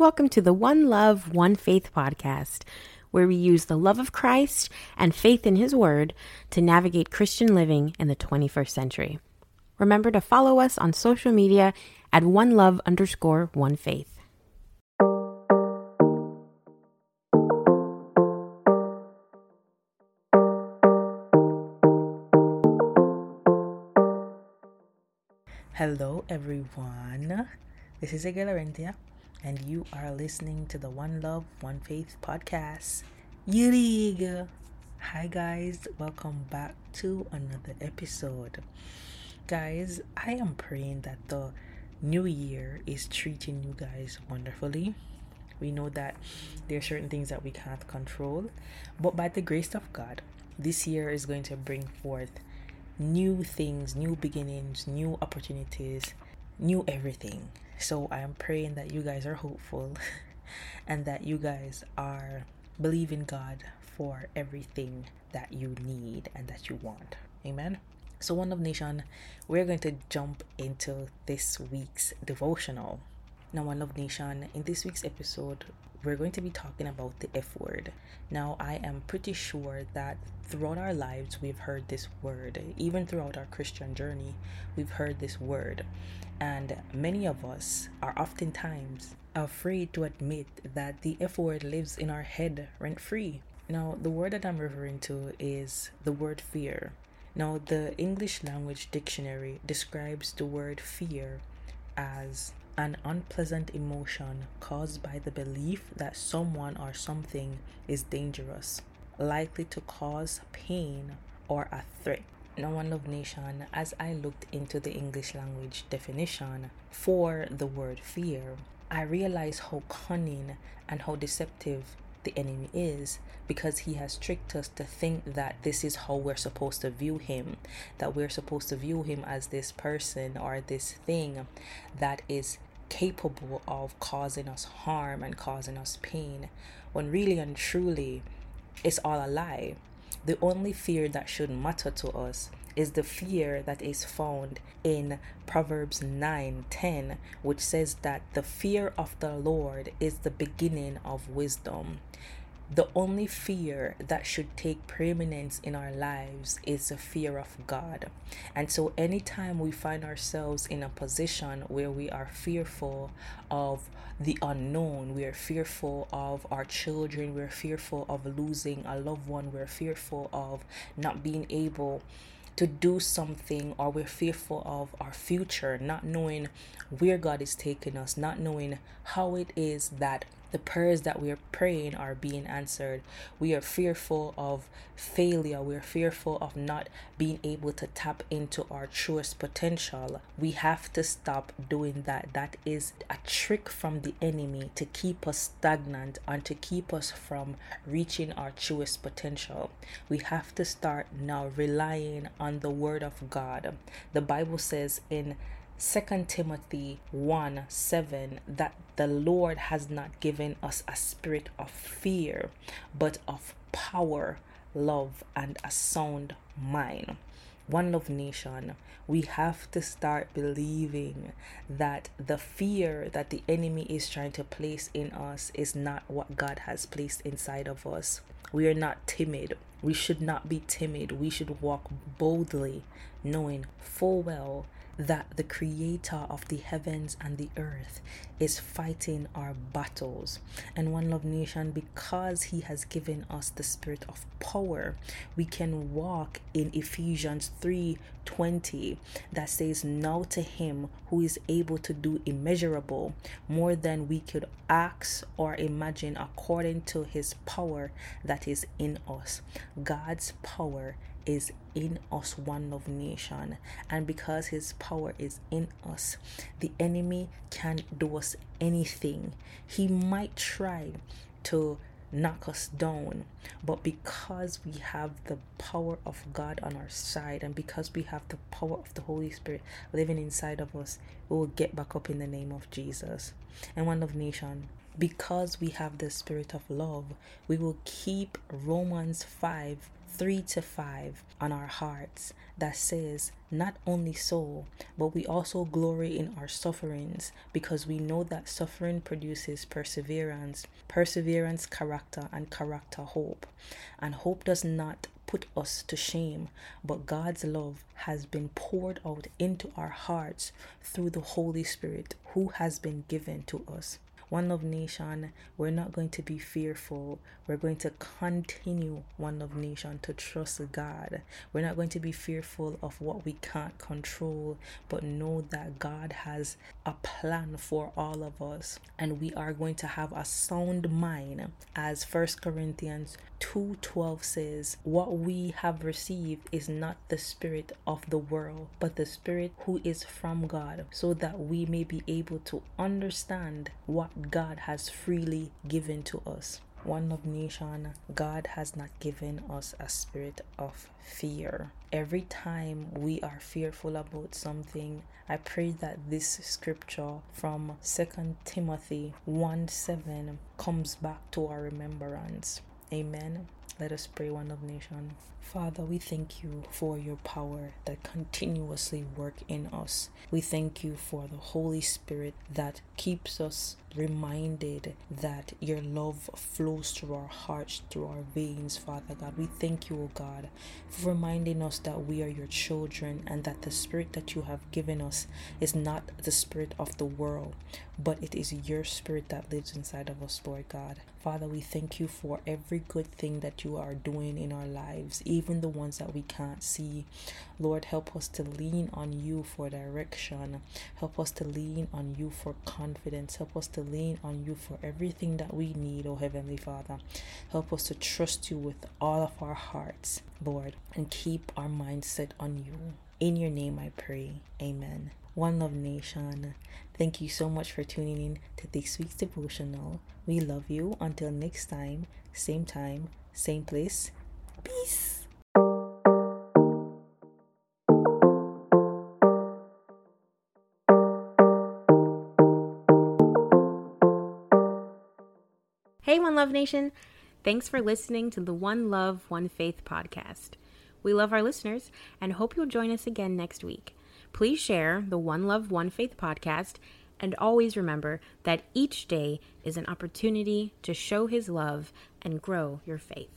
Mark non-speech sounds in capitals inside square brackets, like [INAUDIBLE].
Welcome to the One Love, One Faith podcast, where we use the love of Christ and faith in His Word to navigate Christian living in the 21st century. Remember to follow us on social media at One Love underscore One Faith. Hello, everyone. This is Rentia, and you are listening to the One Love, One Faith podcast. Yurig! Hi, guys. Welcome back to another episode. Guys, I am praying that the new year is treating you guys wonderfully. We know that there are certain things that we can't control, but by the grace of God, this year is going to bring forth new things, new beginnings, new opportunities, new everything. So I am praying that you guys are hopeful [LAUGHS] and that you guys are believing God for everything that you need and that you want. Amen. So, One Love Nation, we're going to jump into this week's devotional. Now, One Love Nation, in this week's episode, we're going to be talking about the F word. Now, I am pretty sure that throughout our lives, we've heard this word. Even throughout our Christian journey, we've heard this word. And many of us are oftentimes afraid to admit that the F word lives in our head rent free. Now, the word that I'm referring to is the word fear. Now, the English language dictionary describes the word fear as an unpleasant emotion caused by the belief that someone or something is dangerous, likely to cause pain or a threat. Now, One Love Nation, as I looked into the English language definition for the word fear, I realized how cunning and how deceptive the enemy is because he has tricked us to think that this is how we're supposed to view him, that we're supposed to view him as this person or this thing that is capable of causing us harm and causing us pain, when really and truly it's all a lie. The only fear that should matter to us is the fear that is found in Proverbs 9:10 which says that the fear of the Lord is the beginning of wisdom the only fear that should take preeminence in our lives is the fear of God. And so, anytime we find ourselves in a position where we are fearful of the unknown, we are fearful of our children, we're fearful of losing a loved one, we're fearful of not being able to do something or we're fearful of our future, not knowing where God is taking us, not knowing how it is that the prayers that we are praying are being answered. We are fearful of failure. We're fearful of not being able to tap into our truest potential. We have to stop doing that. That is a trick from the enemy to keep us stagnant and to keep us from reaching our truest potential. We have to start now relying on the word of God. The Bible says in 2 Timothy 1 7 that the Lord has not given us a spirit of fear, but of power, love, and a sound mind. One Love Nation, we have to start believing that the fear that the enemy is trying to place in us is not what God has placed inside of us. We are not timid. We should not be timid. We should walk boldly, knowing full well that the creator of the heavens and the earth is fighting our battles. And One Love Nation, because he has given us the spirit of power, we can walk in Ephesians 3 20 that says, Now to him who is able to do immeasurable more than we could ask or imagine according to his power that is in us. God's power is in us, one love nation. And because his power is in us, the enemy can't do us anything. He might try to knock us down. But because we have the power of God on our side and because we have the power of the Holy Spirit living inside of us, we will get back up in the name of Jesus. And one love nation, because we have the spirit of love, we will keep Romans 5 3 to 5 on our hearts that says, Not only so, but we also glory in our sufferings because we know that suffering produces perseverance, perseverance, character, and character, hope. And hope does not put us to shame, but God's love has been poured out into our hearts through the Holy Spirit who has been given to us. One Love Nation, we're not going to be fearful. We're going to continue One Love Nation to trust God. We're not going to be fearful of what we can't control, but know that God has a plan for all of us. And we are going to have a sound mind, as First Corinthians 2:12 says, "What we have received is not the spirit of the world, but the spirit who is from God, so that we may be able to understand what God has freely given to us. One Love Nation, God has not given us a spirit of fear. Every time we are fearful about something, I pray that this scripture from 2 Timothy 1 7 comes back to our remembrance. Amen. Let us pray, One of Nation. Father, we thank you for your power that continuously work in us. We thank you for the Holy Spirit that keeps us reminded that your love flows through our hearts, through our veins, Father God. We thank you, O God, for reminding us that we are your children and that the spirit that you have given us is not the spirit of the world, but it is your spirit that lives inside of us, Lord God. Father, we thank you for every good thing that you are doing in our lives, even the ones that we can't see. Lord, help us to lean on you for direction. Help us to lean on you for confidence. Help us to lean on you for everything that we need, oh Heavenly Father. Help us to trust you with all of our hearts, Lord, and keep our minds set on you. In your name I pray. Amen. One Love Nation. Thank you so much for tuning in to this week's devotional. We love you. Until next time, same time, same place. Peace. Love Nation. Thanks for listening to the One Love, One Faith podcast. We love our listeners and hope you'll join us again next week. Please share the One Love, One Faith podcast and always remember that each day is an opportunity to show His love and grow your faith.